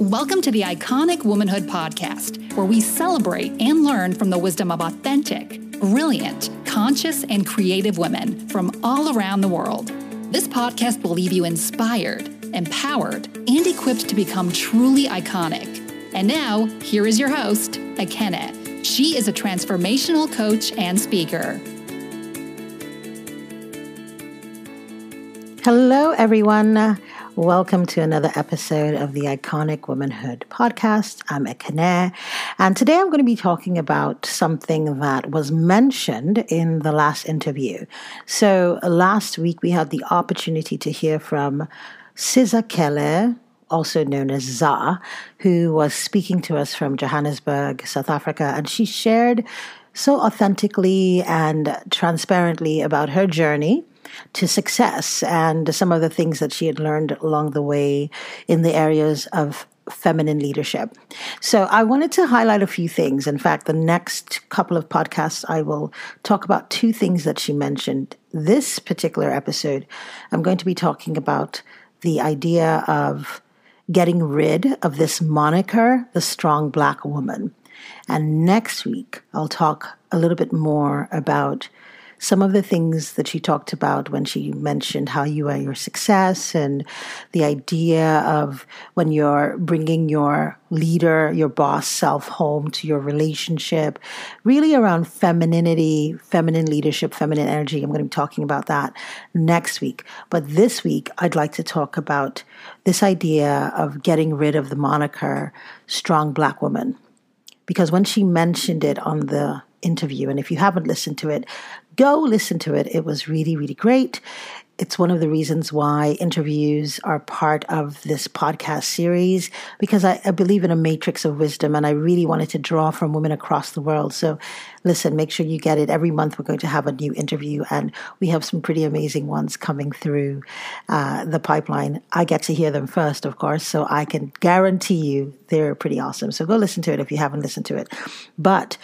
Welcome to the Iconic Womanhood Podcast, where we celebrate and learn from the wisdom of authentic, brilliant, conscious, and creative women from all around the world. This podcast will leave you inspired, empowered, and equipped to become truly iconic. And now, here is your host, Ekene. She is a transformational coach and speaker. Hello, everyone. Welcome to another episode of the Iconic Womanhood podcast. I'm Ekene, and today I'm going to be talking about something that was mentioned in the last interview. So, last week we had the opportunity to hear from Siza Keller, also known as Za, who was speaking to us from Johannesburg, South Africa, and she shared so authentically and transparently about her journey to success and some of the things that she had learned along the way in the areas of feminine leadership. So I wanted to highlight a few things. In fact, the next couple of podcasts, I will talk about two things that she mentioned. This particular episode, I'm going to be talking about the idea of getting rid of this moniker, the strong black woman. And next week, I'll talk a little bit more about some of the things that she talked about when she mentioned how you are your success and the idea of when you're bringing your leader, your boss self home to your relationship, really around femininity, feminine leadership, feminine energy. I'm going to be talking about that next week. But this week, I'd like to talk about this idea of getting rid of the moniker strong black woman. Because when she mentioned it on the interview. And if you haven't listened to it, go listen to it. It was really, really great. It's one of the reasons why interviews are part of this podcast series because I, I, believe in a matrix of wisdom and I really wanted to draw from women across the world. So, listen, make sure you get it. Every month we're going to have a new interview and we have some pretty amazing ones coming through uh, the pipeline. I get to hear them first, of course, so I can guarantee you they're pretty awesome. So, go listen to it if you haven't listened to it. But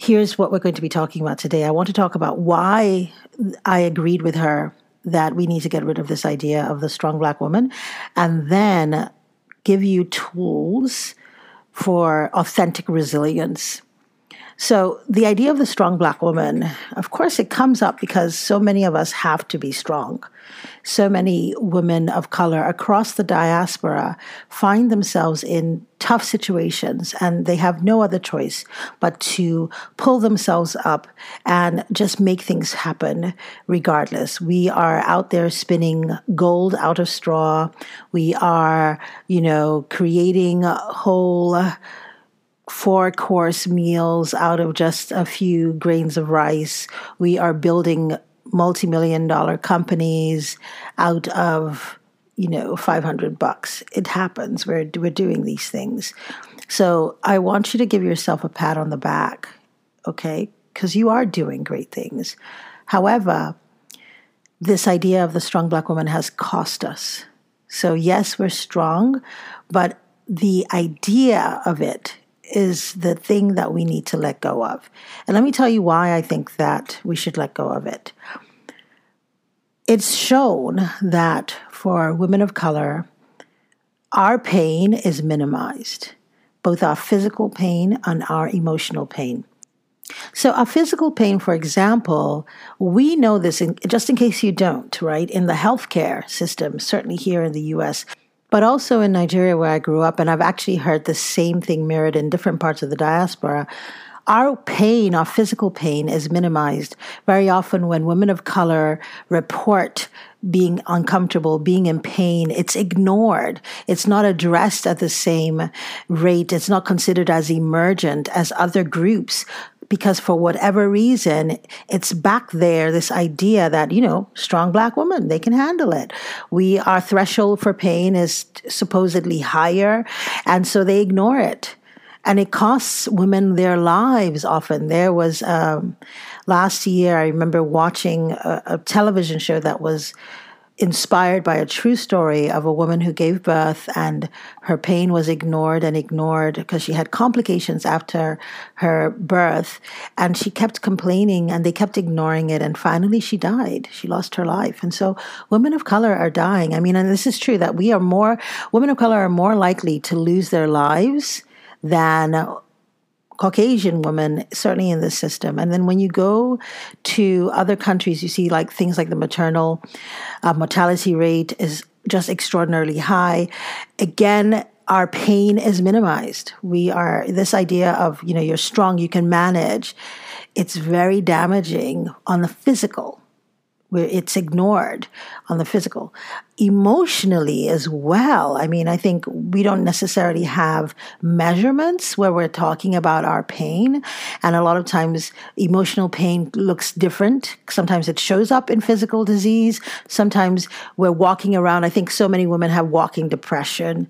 here's what we're going to be talking about today. I want to talk about why I agreed with her that we need to get rid of this idea of the strong black woman and then give you tools for authentic resilience. So, the idea of the strong black woman, of course, it comes up because so many of us have to be strong so many women of color across the diaspora find themselves in tough situations and they have no other choice but to pull themselves up and just make things happen regardless. We are out there spinning gold out of straw. We are, you know, creating whole four course meals out of just a few grains of rice. We are building multi-million dollar companies out of you know 500 bucks. It happens. We're we're doing these things. So i want you to give yourself a pat on the back okay? Because you are doing great things. However this idea of the strong black woman has cost us. So yes we're strong but the idea of it is the thing that we need to let go of. And let me tell you why I think that we should let go of it. It's shown that for women of color, our pain is minimized, both our physical pain and our emotional pain. So, our physical pain, for example, we know this, in, just in case you don't, right? In the healthcare system, certainly here in the US, but also in Nigeria, where I grew up, and I've actually heard the same thing mirrored in different parts of the diaspora. Our pain, our physical pain, is minimized very often when women of color report being uncomfortable, being in pain, it's ignored. It's not addressed at the same rate. It's not considered as emergent as other groups because for whatever reason, it's back there, this idea that, you know, strong black woman, they can handle it. We, our threshold for pain is supposedly higher. And so they ignore it. And it costs women their lives often. There was, um, last year, I remember watching a, a television show that was inspired by a true story of a woman who gave birth and her pain was ignored and ignored because she had complications after her birth. And she kept complaining and they kept ignoring it and finally she died. She lost her life. And so women of color are dying. I mean and this is true that we are more women of color are more likely to lose their lives than Caucasian woman, certainly in this system. And then when you go to other countries, you see like things like the maternal uh, mortality rate is just extraordinarily high. Again, our pain is minimized. We are this idea of, you know, you're strong, you can manage. It's very damaging on the physical where it's ignored on the physical emotionally as well. I mean, I think we don't necessarily have measurements where we're talking about our pain. And a lot of times, emotional pain looks different. Sometimes it shows up in physical disease. Sometimes we're walking around. I think so many women have walking depression.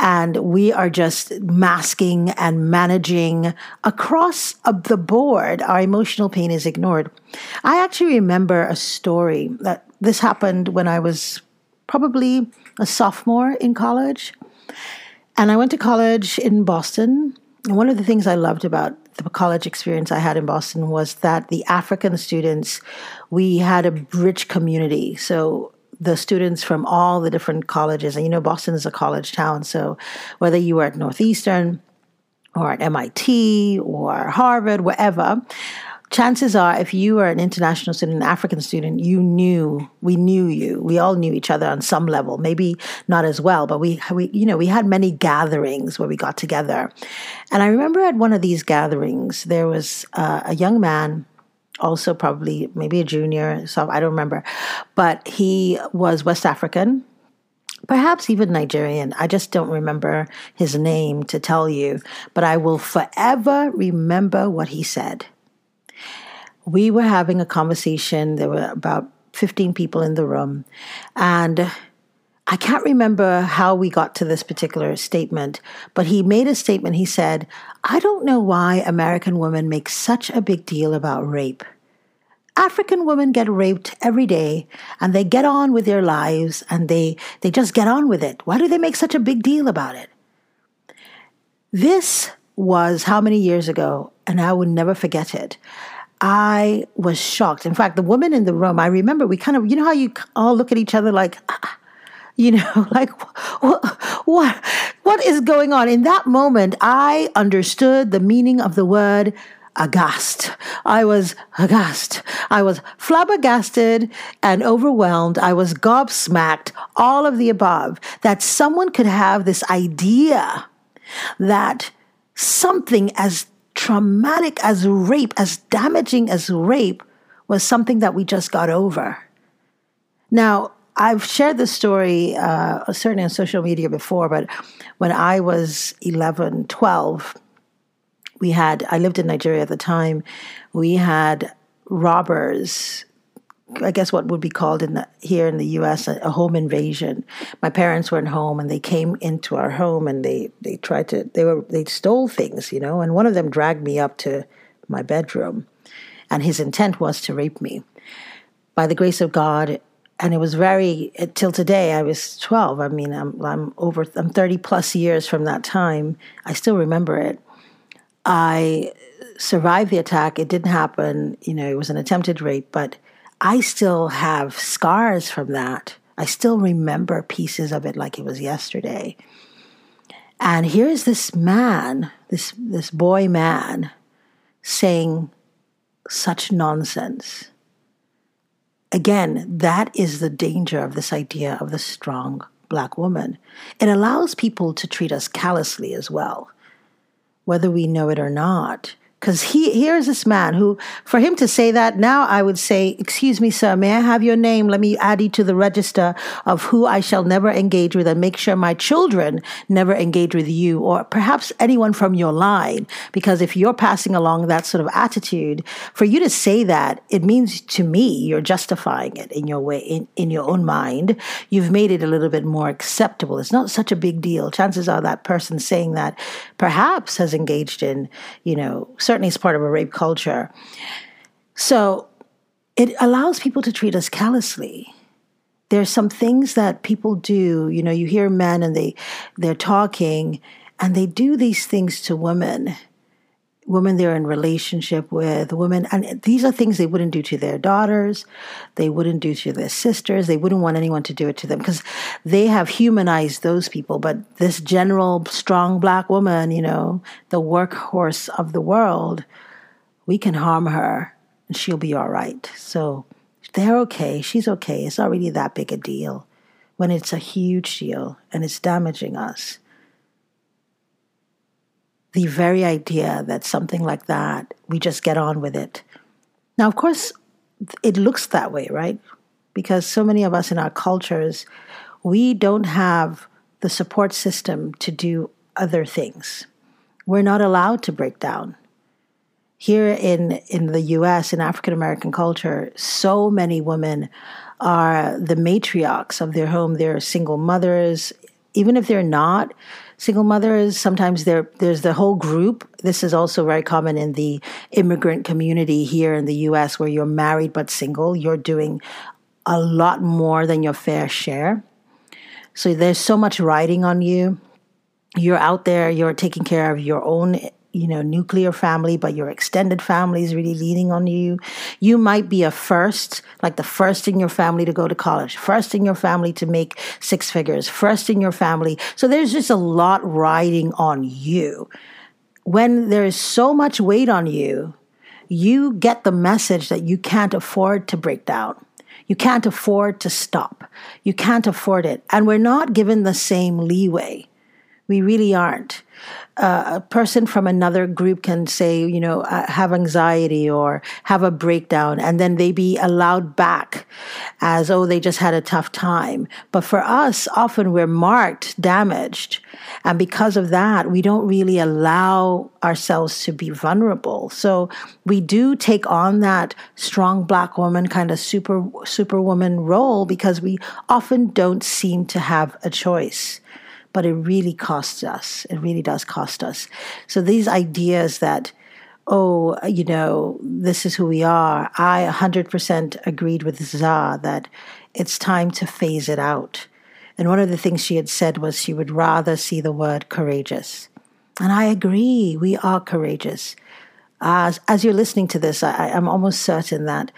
And we are just masking and managing across the board. Our emotional pain is ignored. I actually remember a story that this happened when I was probably a sophomore in college. And I went to college in Boston. And one of the things I loved about the college experience I had in Boston was that the African students, we had a rich community. So the students from all the different colleges, and you know, Boston is a college town. So whether you were at Northeastern or at MIT or Harvard, wherever, chances are if you were an international student, an African student, you knew, we knew you. We all knew each other on some level, maybe not as well, but we, we you know, we had many gatherings where we got together. And I remember at one of these gatherings, there was uh, a young man also probably maybe a junior, so I don't remember, but he was West African, perhaps even Nigerian. I just don't remember his name to tell you, but I will forever remember what he said we were having a conversation. There were about 15 people in the room. And I can't remember how we got to this particular statement, but he made a statement. He said, I don't know why American women make such a big deal about rape. African women get raped every day and they get on with their lives and they, they just get on with it. Why do they make such a big deal about it? This was how many years ago, and I will never forget it. I was shocked. In fact, the woman in the room, I remember we kind of, you know how you all look at each other like, you know, like what, what, what is going on? In that moment, I understood the meaning of the word aghast. I was aghast. I was flabbergasted and overwhelmed. I was gobsmacked, all of the above, that someone could have this idea that something as traumatic as rape, as damaging as rape, was something that we just got over. Now, I've shared this story uh, certainly on social media before, but when I was 11, 12, we had, I lived in Nigeria at the time, we had robbers I guess what would be called in the, here in the U.S. A, a, home invasion. My parents weren't home, and they came into our home, and they they tried to they were they stole things, you know. And one of them dragged me up to my bedroom, and his intent was to rape me. By the grace of God, and it was very till today. I was twelve. I mean, I'm I'm over. I'm thirty plus years from that time. I still remember it. I survived the attack. It didn't happen. You know, it was an attempted rape, but I still have scars from that. I still remember pieces of it like it was yesterday. And here's this man, this this boy man saying such nonsense. Again, that is the danger of this idea of the strong black woman. It allows people to treat us callously as well, whether we know it or not. Because he here's this man who, for him to say that now, I would say, "Excuse me, sir, may I have your name? Let me add you to the register of who I shall never engage with, and make sure my children never engage with you, or perhaps anyone from your line. Because if you're passing along that sort of attitude, for you to say that, it means to me you're justifying it in your way, in, in your own mind. You've made it a little bit more acceptable. It's not such a big deal. Chances are that person saying that perhaps has engaged in, you know, certain certainly is part of a rape culture. So it allows people to treat us callously. there's some things that people do. You know, you hear men and they they're talking and they do these things to women women they're in relationship with women and these are things they wouldn't do to their daughters they wouldn't do to their sisters they wouldn't want anyone to do it to them because they have humanized those people. But this general strong black woman you know the workhorse of the world we can harm her and she'll be all right. So they're okay she's okay it's not really that big a deal when it's a huge deal and it's damaging us the very idea that something like that, we just get on with it. Now, of course, it looks that way, right? Because so many of us in our cultures, we don't have the support system to do other things. We're not allowed to break down. Here in, in the US, in African American culture, so many women are the matriarchs of their home. They're single mothers. Even if they're not, single mothers. Sometimes there there's the whole group. This is also very common in the immigrant community here in the US where you're married but single. You're doing a lot more than your fair share. So there's so much riding on you. You're out there, you're taking care of your own you know, nuclear family, but your extended family is really leaning on you. You might be a first, like the first in your family to go to college, first in your family to make six figures, first in your family. So there's just a lot riding on you. When there is so much weight on you, you get the message that you can't afford to break down. You can't afford to stop. You can't afford it. And we're not given the same leeway. We really aren't uh, a person from another group can say, you know, uh, have anxiety or have a breakdown, and then they be allowed back as, oh, they just had a tough time. But for us, often we're marked damaged. And because of that, we don't really allow ourselves to be vulnerable. So we do take on that strong black woman kind of super superwoman role because we often don't seem to have a choice but it really costs us. It really does cost us. So these ideas that, oh, you know, this is who we are, I 100% agreed with Zah that it's time to phase it out. And one of the things she had said was she would rather see the word courageous. And I agree, we are courageous. As, as you're listening to this, I, I'm almost certain that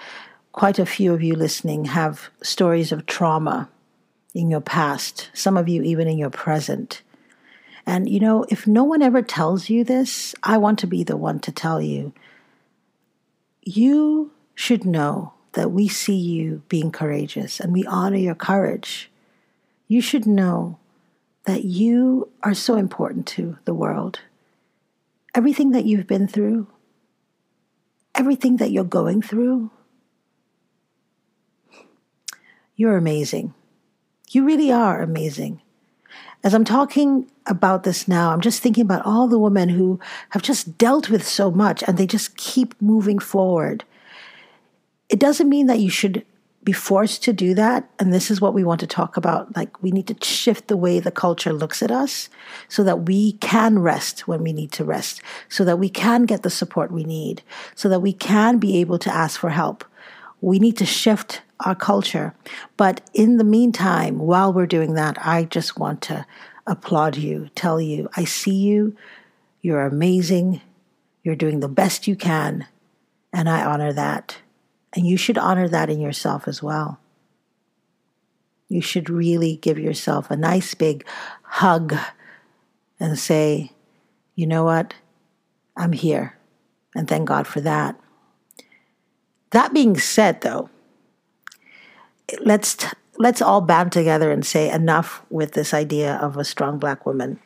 quite a few of you listening have stories of trauma in your past, some of you even in your present. And you know, if no one ever tells you this, I want to be the one to tell you. You should know that we see you being courageous and we honor your courage. You should know that you are so important to the world. Everything that you've been through, everything that you're going through, you're amazing. You really are amazing. As I'm talking about this now, I'm just thinking about all the women who have just dealt with so much and they just keep moving forward. It doesn't mean that you should be forced to do that. And this is what we want to talk about. Like, we need to shift the way the culture looks at us so that we can rest when we need to rest, so that we can get the support we need, so that we can be able to ask for help. We need to shift our culture. But in the meantime, while we're doing that, I just want to applaud you, tell you, I see you, you're amazing, you're doing the best you can, and I honor that. And you should honor that in yourself as well. You should really give yourself a nice big hug and say, you know what? I'm here. And thank God for that. That being said, though, let's t- let's all band together and say enough with this idea of a strong black woman.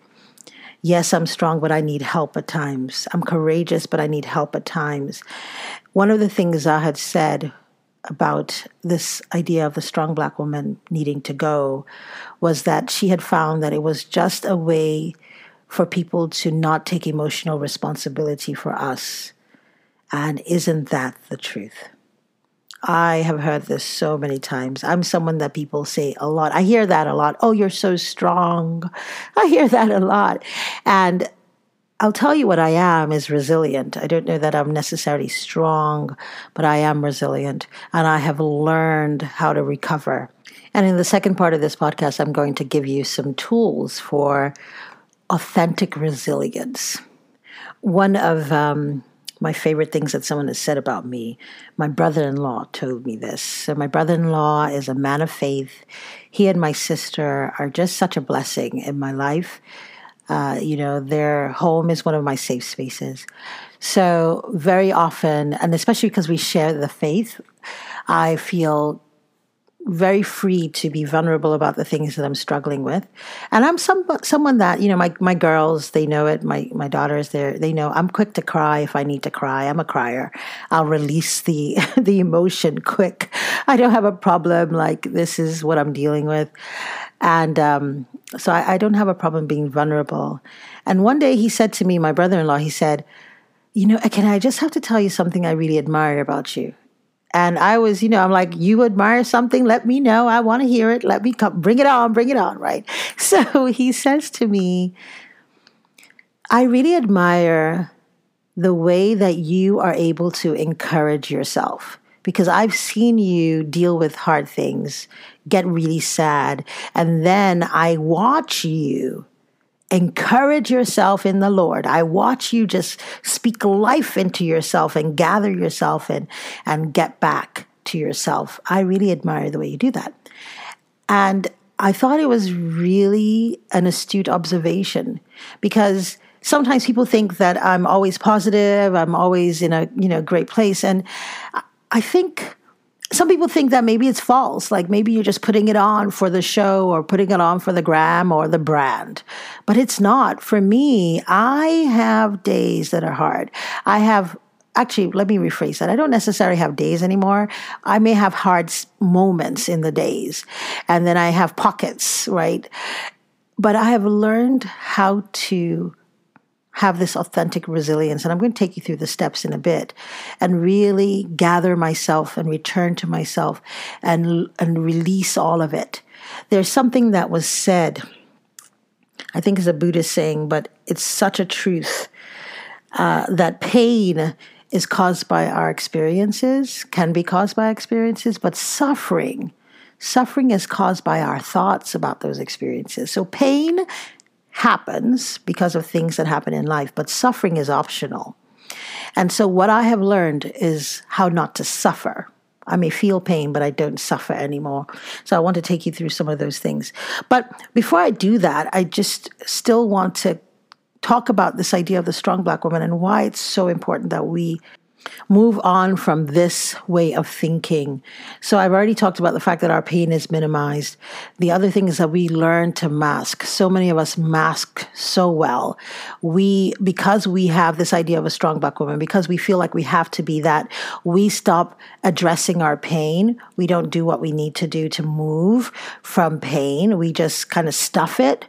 Yes, I'm strong, but I need help at times. I'm courageous, but I need help at times. One of the things I had said about this idea of the strong black woman needing to go was that she had found that it was just a way for people to not take emotional responsibility for us. And isn't that the truth? I have heard this so many times. I'm someone that people say a lot. I hear that a lot. Oh, you're so strong. I hear that a lot. And I'll tell you what I am is resilient. I don't know that I'm necessarily strong, but I am resilient and I have learned how to recover. And in the second part of this podcast, I'm going to give you some tools for authentic resilience. One of um, my favorite things that someone has said about me, my brother in law told me this. So, my brother in law is a man of faith. He and my sister are just such a blessing in my life. Uh, you know, their home is one of my safe spaces. So, very often, and especially because we share the faith, I feel very free to be vulnerable about the things that I'm struggling with. And I'm some someone that, you know, my my girls, they know it, my my daughters they they know I'm quick to cry if I need to cry. I'm a crier. I'll release the the emotion quick. I don't have a problem like this is what I'm dealing with. And um, so I, I don't have a problem being vulnerable. And one day he said to me, my brother in law, he said, You know, can I just have to tell you something I really admire about you? And I was, you know, I'm like, you admire something? Let me know. I want to hear it. Let me come. Bring it on. Bring it on. Right. So he says to me, I really admire the way that you are able to encourage yourself because I've seen you deal with hard things, get really sad, and then I watch you encourage yourself in the Lord. I watch you just speak life into yourself and gather yourself in and get back to yourself. I really admire the way you do that. And I thought it was really an astute observation because sometimes people think that I'm always positive, I'm always in a, you know, great place and I think some people think that maybe it's false. Like maybe you're just putting it on for the show or putting it on for the gram or the brand. But it's not. For me, I have days that are hard. I have actually let me rephrase that i don't necessarily have days anymore i may have hard moments in the days and then i have pockets right but i have learned how to have this authentic resilience. And I'm going to take you through the steps in a bit and really gather myself and return to myself and, and release all of it. There's something that was said, I think is a Buddhist saying, but it's such a truth uh, that pain is caused by our experiences, can be caused by experiences, but suffering. Suffering is caused by our thoughts about those experiences. So, pain happens because of things that happen in life, but suffering is optional. And so, what I have learned is how not to suffer. I may feel pain, but I don't suffer anymore. So, I want to take you through some of those things. But before I do that, I just still want to talk about this idea of the strong black woman and why it's so important that we move on from this way of thinking. So I've already talked about the fact that our pain is minimized. The other thing is that we learn to mask. So many of us mask so well. We, because we have this idea of a strong black woman, because we feel like we have to be that, we stop addressing our pain. We don't do what we need to do to move from pain. We just kind of stuff it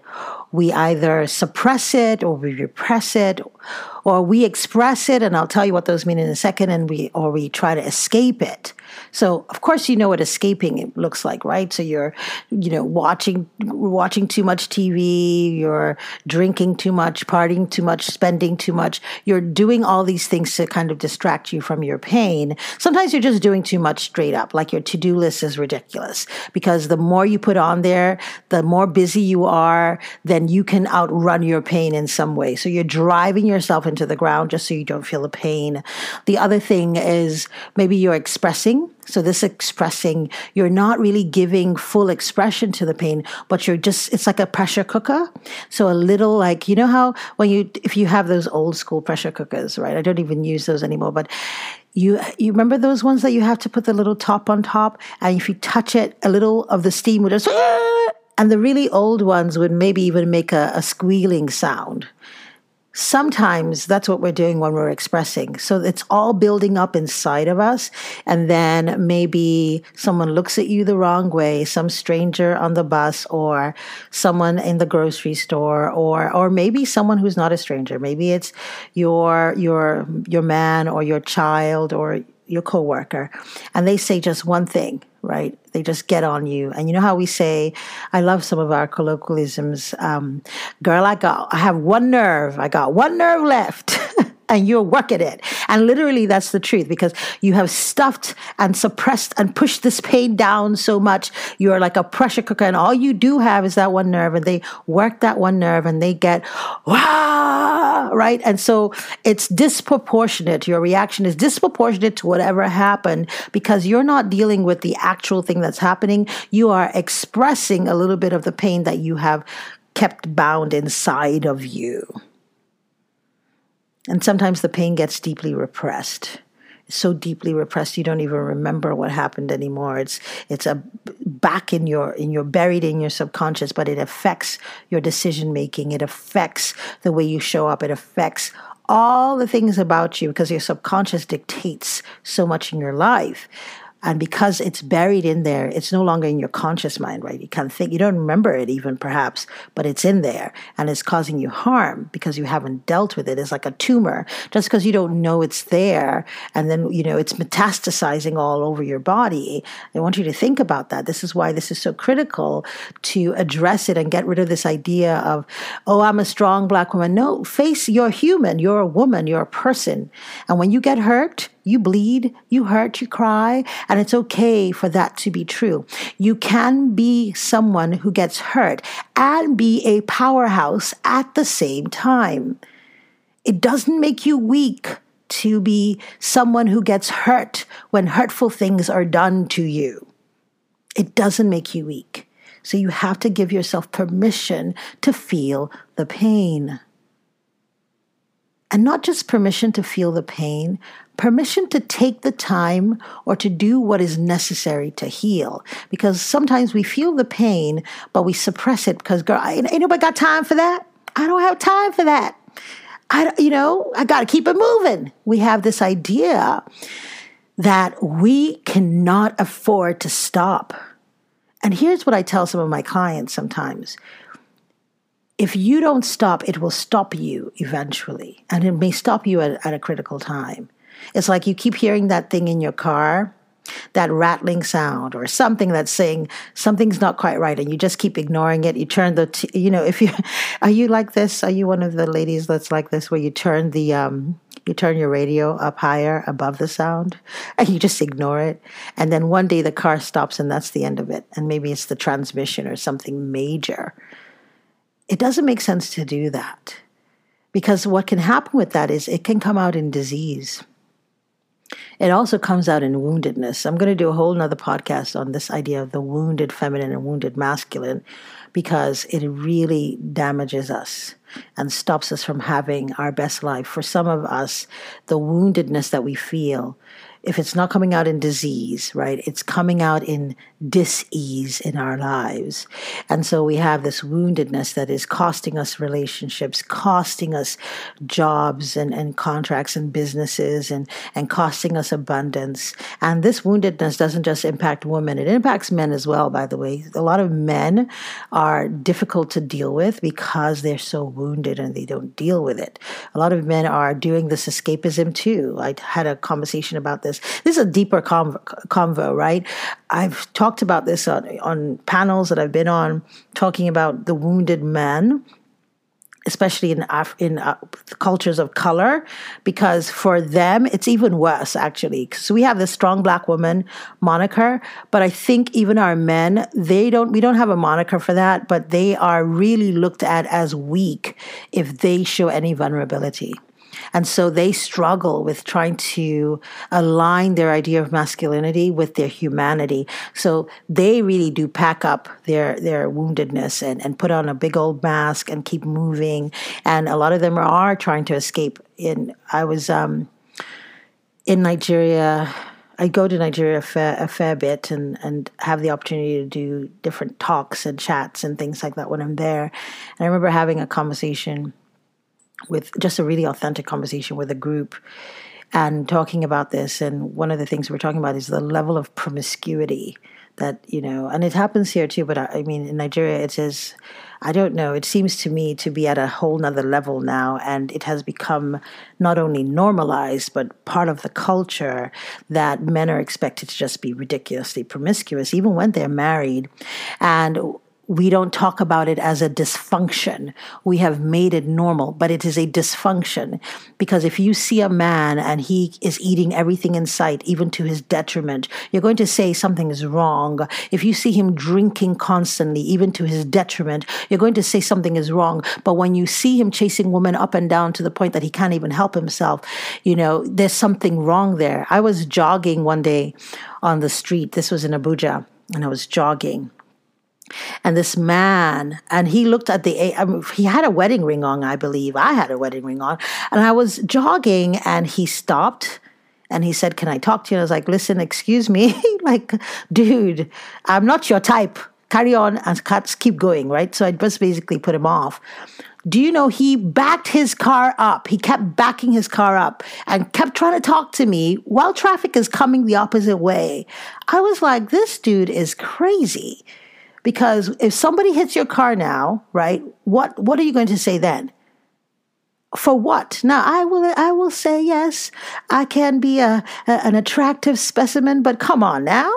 we either suppress it or we repress it or we express it and I'll tell you what those mean in a second and we or we try to escape it. So of course you know what escaping looks like, right? So you're you know watching watching too much TV, you're drinking too much, partying too much, spending too much. You're doing all these things to kind of distract you from your pain. Sometimes you're just doing too much straight up, like your to-do list is ridiculous because the more you put on there, the more busy you are, then you can outrun your pain in some way. So you're driving yourself into the ground just so you don't feel the pain. The other thing is maybe you're expressing. So this expressing, you're not really giving full expression to the pain, but you're just, it's like a pressure cooker. So a little like, you know how when you, if you have those old school pressure cookers, right? I don't even use those anymore, but you you remember those ones that you have to put the little top on top and if you touch it a little of the steam would just and the really old ones would maybe even make a, a squealing sound sometimes that's what we're doing when we're expressing. So it's all building up inside of us. And then maybe someone looks at you the wrong way, some stranger on the bus or someone in the grocery store or, or maybe someone who's not a stranger. Maybe it's your, your, your man or your child or your coworker and they say just one thing, right? They just get on you. And you know how we say, I love some of our colloquialisms. Um, Girl, I got, I have one nerve. I got one nerve left. and you're working it. And literally, that's the truth because you have stuffed and suppressed and pushed this pain down so much. You're like a pressure cooker, and all you do have is that one nerve, and they work that one nerve and they get, wow, right? And so it's disproportionate. Your reaction is disproportionate to whatever happened because you're not dealing with the actual thing that's happening. You are expressing a little bit of the pain that you have kept bound inside of you. And sometimes the pain gets deeply repressed. It's so deeply repressed you don't even remember what happened anymore. It's it's a back in your in your buried in your subconscious, but it affects your decision making. It affects the way you show up. It affects all the things about you because your subconscious dictates so much in your life. And because it's buried in there, it's no longer in your conscious mind, right? You can't think, you don't remember it even perhaps, but it's in there and it's causing you harm because you haven't dealt with it. It's like a tumor. Just because you don't know it's there and then, you know, it's metastasizing all over your body. I want you to think about that. This is why this is so critical to address it and get rid of this idea of, oh, I'm a strong black woman. No, face you're human. You're a woman. You're a person. And when you get hurt, you bleed, you hurt, you cry, and it's okay for that to be true. You can be someone who gets hurt and be a powerhouse at the same time. It doesn't make you weak to be someone who gets hurt when hurtful things are done to you. It doesn't make you weak. So you have to give yourself permission to feel the pain. And not just permission to feel the pain, permission to take the time or to do what is necessary to heal. Because sometimes we feel the pain, but we suppress it because, girl, ain't, nobody got time for that. I don't have time for that. I, you know, I got to keep it moving. We have this idea that we cannot afford to stop. And here's what I tell some of my clients sometimes if you don't stop, it will stop you eventually. And it may stop you at, at a critical time. It's like you keep hearing that thing in your car, that rattling sound or something that's saying something's not quite right and you just keep ignoring it. You turn the, t- you know, if you, are you like this? Are you one of the ladies that's like this where you turn the, um, you turn your radio up higher above the sound and you just ignore it. And then one day the car stops and that's the end of it. And maybe it's the transmission or something major. It doesn't make sense to do that because what can happen with that is it can come out in disease it also comes out in woundedness. I'm going to do a whole nother podcast on this idea of the wounded feminine and wounded masculine because it really damages us and stops us from having our best life. For some of us, the woundedness that we feel if it's not coming out in disease, right, it's coming out in dis-ease in our lives. And so we have this woundedness that is costing us relationships, costing us jobs and, and contracts and businesses and, and costing us abundance. And this woundedness doesn't just impact women, it impacts men as well, by the way. A lot of men are difficult to deal with because they're so wounded and they don't deal with it. A lot of men are doing this escapism too. I had a conversation about this this. This is a deeper convo, convo right? I've talked about this on, on panels that I've been on, talking about the wounded man especially in Af- in uh, cultures of color, because for them it's even worse actually. Because we have this strong black woman moniker, but I think even our men they don't we don't have a moniker for that, but they are really looked at as weak if they show any vulnerability. And so they struggle with trying to align their idea of masculinity with their humanity. So they really do pack up their, their woundedness and, and put on a big old mask and keep moving. And a lot of them are trying to escape. In I was um, in Nigeria I go to Nigeria a fair, a fair bit and, and have the opportunity to do different talks and chats and things like that when I'm there. And I remember having a conversation with just a really authentic conversation with a group and talking about this. And one of the things we're talking about is the level of promiscuity that you know, and it happens here too. But I, I mean, in Nigeria, it is. I don't know. It seems to me to be at a whole nother level now, and it has become not only normalized but part of the culture that men are expected to just be ridiculously promiscuous, even when they're married. And we don't talk about it as a dysfunction. We have made it normal, but it is a dysfunction because if you see a man and he is eating everything in sight, even to his detriment, you're going to say something is wrong. If you see him drinking constantly, even to his detriment, you're going to say something is wrong. But when you see him chasing women up and down to the point that he can't even help himself, you know, there's something wrong there. I was jogging one day on the street. This was in Abuja, and I was jogging and this man, and he looked at the, I mean, he had a wedding ring on, I believe. I had a wedding ring on. And I was jogging and he stopped and he said, Can I talk to you? And I was like, Listen, excuse me. like, dude, I'm not your type. Carry on and keep going, right? So I just basically put him off. Do you know he backed his car up? He kept backing his car up and kept trying to talk to me while traffic is coming the opposite way. I was like, this dude is crazy. Because if somebody hits your car now, right, what what are you going to say then? For what? Now I will I will say yes, I can be a, a an attractive specimen, but come on now,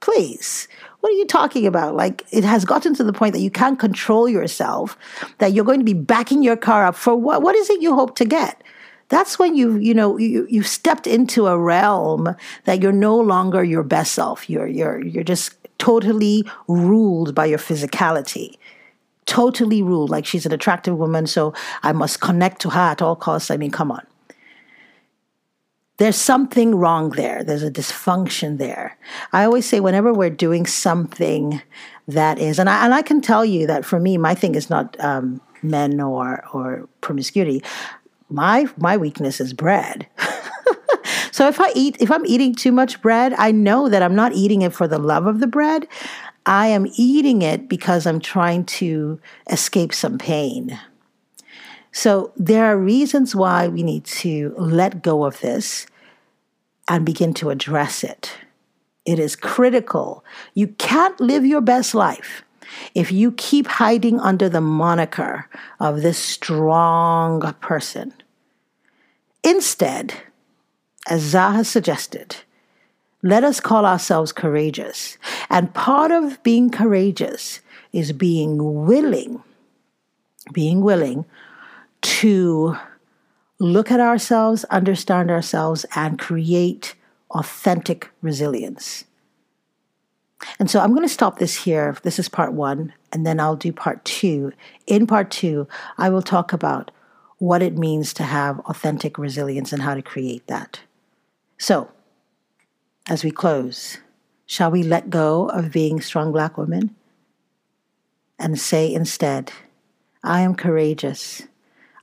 please. What are you talking about? Like it has gotten to the point that you can't control yourself, that you're going to be backing your car up for what? What is it you hope to get? that's when you you know you you stepped into a realm that you're no longer your best self you're you're you're just totally ruled by your physicality. Totally ruled. Like she's an attractive woman, so I must connect to her at all costs. I mean, come on. There's something wrong there. There's a dysfunction there. I always say, whenever we're doing something that is, and I, and I can tell you that for me, my thing is not um, men or or promiscuity. My my weakness is bread. So if I eat, if I'm eating too much bread, I know that I'm not eating it for the love of the bread. I am eating it because I'm trying to escape some pain. So there are reasons why we need to let go of this and begin to address it. It is critical. You can't live your best life if you keep hiding under the moniker of this strong person. Instead, as Zaha suggested, let us call ourselves courageous. And part of being courageous is being willing, being willing to look at ourselves, understand ourselves, and create authentic resilience. And so I'm going to stop this here. This is part one, and then I'll do part two. In part two, I will talk about what it means to have authentic resilience and how to create that. So, as we close, shall we let go of being strong black women and say instead, I am courageous,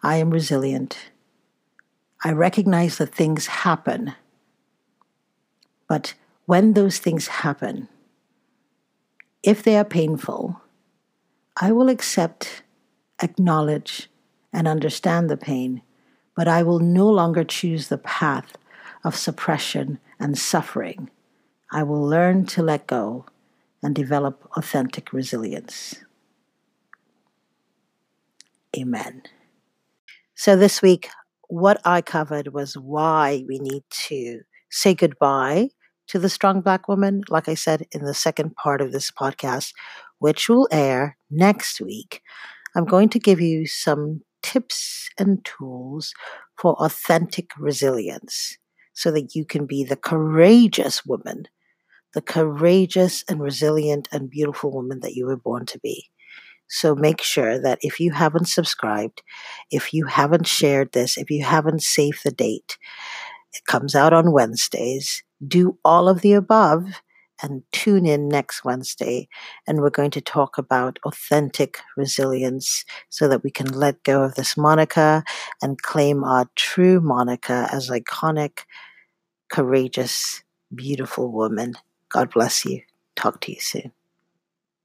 I am resilient, I recognize that things happen, but when those things happen, if they are painful, I will accept, acknowledge, and understand the pain, but I will no longer choose the path of suppression and suffering, I will learn to let go and develop authentic resilience. Amen. So, this week, what I covered was why we need to say goodbye to the strong black woman, like I said in the second part of this podcast, which will air next week. I'm going to give you some tips and tools for authentic resilience so that you can be the courageous woman, the courageous and resilient and beautiful woman that you were born to be. So make sure that if you haven't subscribed, if you haven't shared this, if you haven't saved the date, it comes out on Wednesdays. Do all of the above and tune in next Wednesday. And we're going to talk about authentic resilience so that we can let go of this moniker and claim our true moniker as iconic courageous, beautiful woman. God bless you. Talk to you soon.